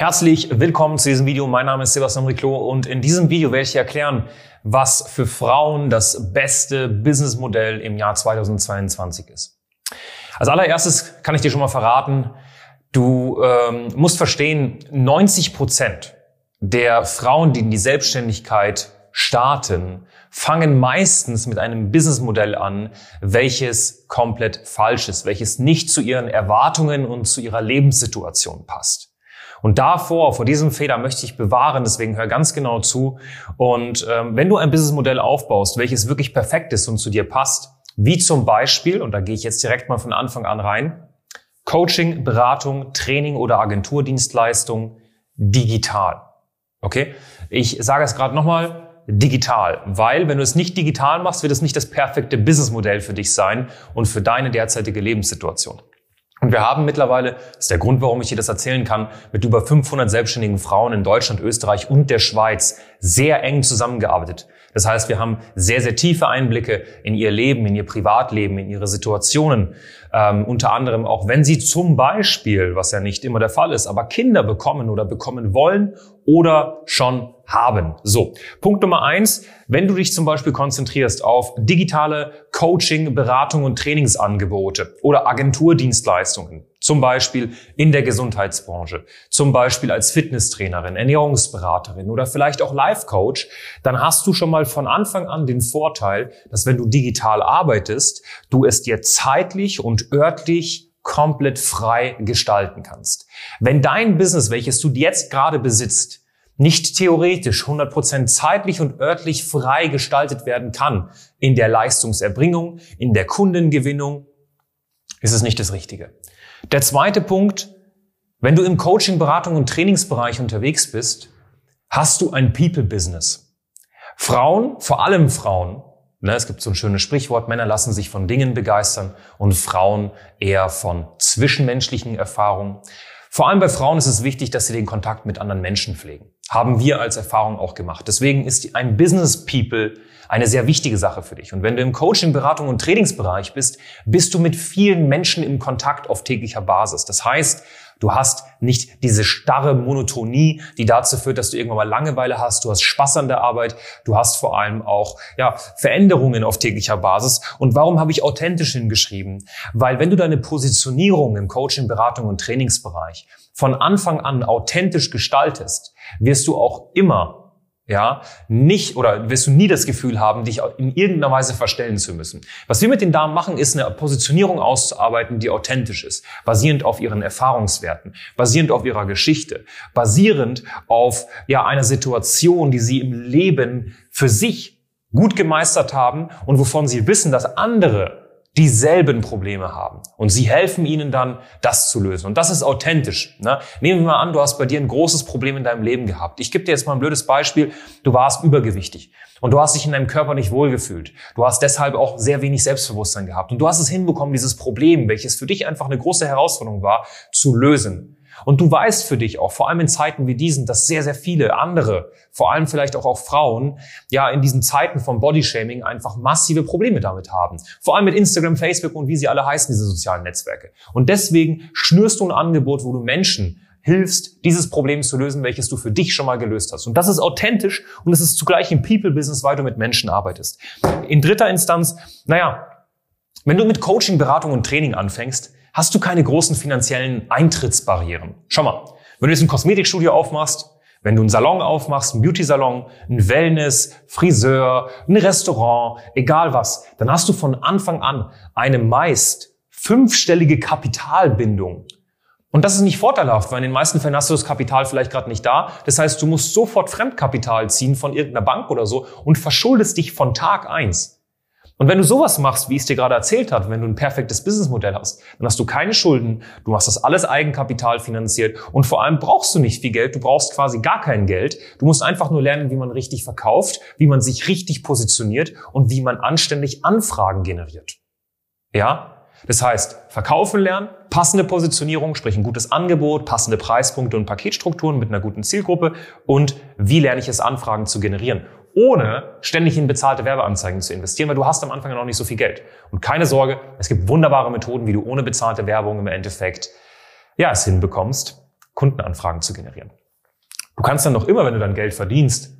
Herzlich willkommen zu diesem Video. Mein Name ist Sebastian Riclot und in diesem Video werde ich erklären, was für Frauen das beste Businessmodell im Jahr 2022 ist. Als allererstes kann ich dir schon mal verraten, du ähm, musst verstehen, 90 Prozent der Frauen, die in die Selbstständigkeit starten, fangen meistens mit einem Businessmodell an, welches komplett falsch ist, welches nicht zu ihren Erwartungen und zu ihrer Lebenssituation passt. Und davor, vor diesem Fehler möchte ich bewahren, deswegen hör ganz genau zu. Und ähm, wenn du ein Businessmodell aufbaust, welches wirklich perfekt ist und zu dir passt, wie zum Beispiel, und da gehe ich jetzt direkt mal von Anfang an rein, Coaching, Beratung, Training oder Agenturdienstleistung digital. Okay? Ich sage es gerade nochmal, digital, weil wenn du es nicht digital machst, wird es nicht das perfekte Businessmodell für dich sein und für deine derzeitige Lebenssituation. Und wir haben mittlerweile, das ist der Grund, warum ich dir das erzählen kann, mit über 500 selbstständigen Frauen in Deutschland, Österreich und der Schweiz sehr eng zusammengearbeitet. Das heißt, wir haben sehr, sehr tiefe Einblicke in ihr Leben, in ihr Privatleben, in ihre Situationen. Ähm, unter anderem auch, wenn sie zum Beispiel, was ja nicht immer der Fall ist, aber Kinder bekommen oder bekommen wollen oder schon haben. So, Punkt Nummer eins, wenn du dich zum Beispiel konzentrierst auf digitale Coaching, Beratung und Trainingsangebote oder Agenturdienstleistungen, zum Beispiel in der Gesundheitsbranche, zum Beispiel als Fitnesstrainerin, Ernährungsberaterin oder vielleicht auch Life Coach, dann hast du schon mal von Anfang an den Vorteil, dass wenn du digital arbeitest, du es dir zeitlich und örtlich komplett frei gestalten kannst. Wenn dein Business, welches du jetzt gerade besitzt, nicht theoretisch 100% zeitlich und örtlich frei gestaltet werden kann in der Leistungserbringung, in der Kundengewinnung, ist es nicht das Richtige. Der zweite Punkt, wenn du im Coaching, Beratung und Trainingsbereich unterwegs bist, hast du ein People-Business. Frauen, vor allem Frauen, ne, es gibt so ein schönes Sprichwort, Männer lassen sich von Dingen begeistern und Frauen eher von zwischenmenschlichen Erfahrungen. Vor allem bei Frauen ist es wichtig, dass sie den Kontakt mit anderen Menschen pflegen. Haben wir als Erfahrung auch gemacht. Deswegen ist ein Business People eine sehr wichtige Sache für dich. Und wenn du im Coaching, Beratung und Trainingsbereich bist, bist du mit vielen Menschen im Kontakt auf täglicher Basis. Das heißt, Du hast nicht diese starre Monotonie, die dazu führt, dass du irgendwann mal Langeweile hast. Du hast Spaß an der Arbeit. Du hast vor allem auch ja, Veränderungen auf täglicher Basis. Und warum habe ich authentisch hingeschrieben? Weil wenn du deine Positionierung im Coaching, Beratung und Trainingsbereich von Anfang an authentisch gestaltest, wirst du auch immer ja, nicht oder wirst du nie das Gefühl haben, dich in irgendeiner Weise verstellen zu müssen. Was wir mit den Damen machen, ist eine Positionierung auszuarbeiten, die authentisch ist, basierend auf ihren Erfahrungswerten, basierend auf ihrer Geschichte, basierend auf ja einer Situation, die sie im Leben für sich gut gemeistert haben und wovon sie wissen, dass andere dieselben Probleme haben. Und sie helfen ihnen dann, das zu lösen. Und das ist authentisch. Ne? Nehmen wir mal an, du hast bei dir ein großes Problem in deinem Leben gehabt. Ich gebe dir jetzt mal ein blödes Beispiel. Du warst übergewichtig und du hast dich in deinem Körper nicht wohlgefühlt. Du hast deshalb auch sehr wenig Selbstbewusstsein gehabt. Und du hast es hinbekommen, dieses Problem, welches für dich einfach eine große Herausforderung war, zu lösen. Und du weißt für dich auch, vor allem in Zeiten wie diesen, dass sehr, sehr viele andere, vor allem vielleicht auch, auch Frauen, ja, in diesen Zeiten von Bodyshaming einfach massive Probleme damit haben. Vor allem mit Instagram, Facebook und wie sie alle heißen, diese sozialen Netzwerke. Und deswegen schnürst du ein Angebot, wo du Menschen hilfst, dieses Problem zu lösen, welches du für dich schon mal gelöst hast. Und das ist authentisch und es ist zugleich ein People-Business, weil du mit Menschen arbeitest. In dritter Instanz, naja, wenn du mit Coaching, Beratung und Training anfängst, hast du keine großen finanziellen Eintrittsbarrieren. Schau mal, wenn du jetzt ein Kosmetikstudio aufmachst, wenn du einen Salon aufmachst, einen Beauty-Salon, ein Wellness, Friseur, ein Restaurant, egal was, dann hast du von Anfang an eine meist fünfstellige Kapitalbindung. Und das ist nicht vorteilhaft, weil in den meisten Fällen hast du das Kapital vielleicht gerade nicht da. Das heißt, du musst sofort Fremdkapital ziehen von irgendeiner Bank oder so und verschuldest dich von Tag eins. Und wenn du sowas machst, wie ich es dir gerade erzählt habe, wenn du ein perfektes Businessmodell hast, dann hast du keine Schulden, du machst das alles Eigenkapital finanziert und vor allem brauchst du nicht viel Geld, du brauchst quasi gar kein Geld. Du musst einfach nur lernen, wie man richtig verkauft, wie man sich richtig positioniert und wie man anständig Anfragen generiert. Ja? Das heißt, verkaufen lernen, passende Positionierung, sprich ein gutes Angebot, passende Preispunkte und Paketstrukturen mit einer guten Zielgruppe und wie lerne ich es, Anfragen zu generieren ohne ständig in bezahlte Werbeanzeigen zu investieren, weil du hast am Anfang ja noch nicht so viel Geld. Und keine Sorge, es gibt wunderbare Methoden, wie du ohne bezahlte Werbung im Endeffekt ja, es hinbekommst, Kundenanfragen zu generieren. Du kannst dann noch immer, wenn du dann Geld verdienst,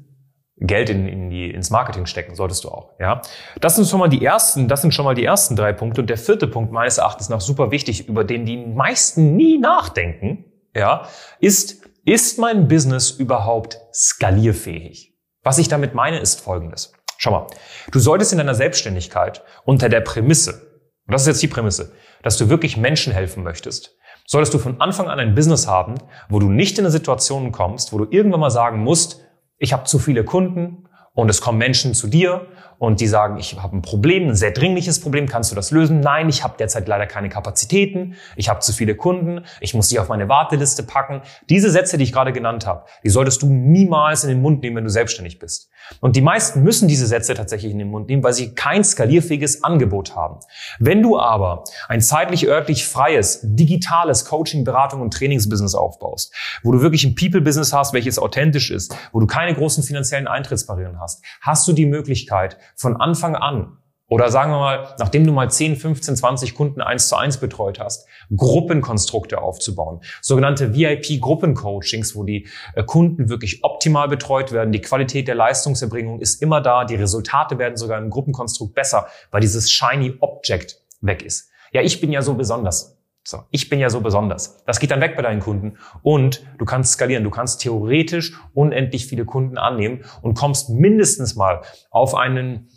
Geld in, in die, ins Marketing stecken, solltest du auch. Ja, das sind schon mal die ersten, das sind schon mal die ersten drei Punkte. Und der vierte Punkt meines Erachtens nach super wichtig, über den die meisten nie nachdenken, ja, ist, ist mein Business überhaupt skalierfähig? Was ich damit meine, ist Folgendes. Schau mal, du solltest in deiner Selbstständigkeit unter der Prämisse, und das ist jetzt die Prämisse, dass du wirklich Menschen helfen möchtest, solltest du von Anfang an ein Business haben, wo du nicht in eine Situation kommst, wo du irgendwann mal sagen musst, ich habe zu viele Kunden und es kommen Menschen zu dir und die sagen, ich habe ein Problem, ein sehr dringliches Problem, kannst du das lösen? Nein, ich habe derzeit leider keine Kapazitäten, ich habe zu viele Kunden, ich muss sie auf meine Warteliste packen. Diese Sätze, die ich gerade genannt habe, die solltest du niemals in den Mund nehmen, wenn du selbstständig bist. Und die meisten müssen diese Sätze tatsächlich in den Mund nehmen, weil sie kein skalierfähiges Angebot haben. Wenn du aber ein zeitlich örtlich freies, digitales Coaching, Beratung und Trainingsbusiness aufbaust, wo du wirklich ein People-Business hast, welches authentisch ist, wo du keine großen finanziellen Eintrittsbarrieren hast, hast du die Möglichkeit, von Anfang an oder sagen wir mal, nachdem du mal 10, 15, 20 Kunden eins zu eins betreut hast, Gruppenkonstrukte aufzubauen. Sogenannte VIP-Gruppencoachings, wo die äh, Kunden wirklich optimal betreut werden. Die Qualität der Leistungserbringung ist immer da. Die Resultate werden sogar im Gruppenkonstrukt besser, weil dieses shiny Object weg ist. Ja, ich bin ja so besonders. So, ich bin ja so besonders. Das geht dann weg bei deinen Kunden und du kannst skalieren. Du kannst theoretisch unendlich viele Kunden annehmen und kommst mindestens mal auf einen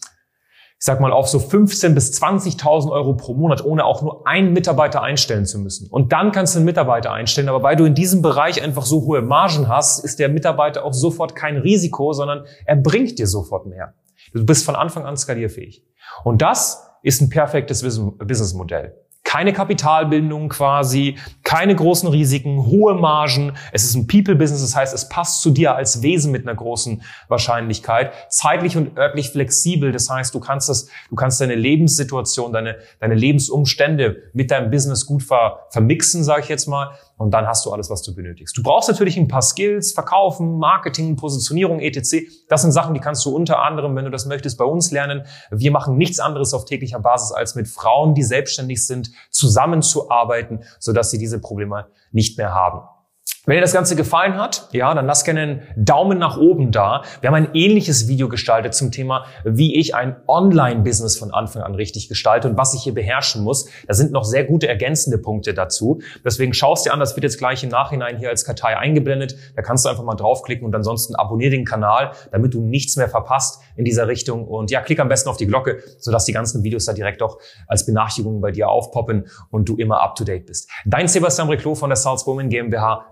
ich sag mal, auf so 15 bis 20.000 Euro pro Monat, ohne auch nur einen Mitarbeiter einstellen zu müssen. Und dann kannst du einen Mitarbeiter einstellen, aber weil du in diesem Bereich einfach so hohe Margen hast, ist der Mitarbeiter auch sofort kein Risiko, sondern er bringt dir sofort mehr. Du bist von Anfang an skalierfähig. Und das ist ein perfektes Businessmodell keine Kapitalbindung quasi, keine großen Risiken, hohe Margen. Es ist ein People-Business, das heißt, es passt zu dir als Wesen mit einer großen Wahrscheinlichkeit. Zeitlich und örtlich flexibel, das heißt, du kannst das, du kannst deine Lebenssituation, deine, deine Lebensumstände mit deinem Business gut ver, vermixen, sage ich jetzt mal und dann hast du alles, was du benötigst. Du brauchst natürlich ein paar Skills, Verkaufen, Marketing, Positionierung, etc. Das sind Sachen, die kannst du unter anderem, wenn du das möchtest, bei uns lernen. Wir machen nichts anderes auf täglicher Basis, als mit Frauen, die selbstständig sind, zusammenzuarbeiten, sodass sie diese Probleme nicht mehr haben. Wenn dir das Ganze gefallen hat, ja, dann lass gerne einen Daumen nach oben da. Wir haben ein ähnliches Video gestaltet zum Thema, wie ich ein Online-Business von Anfang an richtig gestalte und was ich hier beherrschen muss. Da sind noch sehr gute ergänzende Punkte dazu. Deswegen schaust dir an, das wird jetzt gleich im Nachhinein hier als Kartei eingeblendet. Da kannst du einfach mal draufklicken und ansonsten abonniere den Kanal, damit du nichts mehr verpasst in dieser Richtung. Und ja, klick am besten auf die Glocke, sodass die ganzen Videos da direkt auch als Benachrichtigungen bei dir aufpoppen und du immer up to date bist. Dein Sebastian Reclo von der Salzburg GmbH.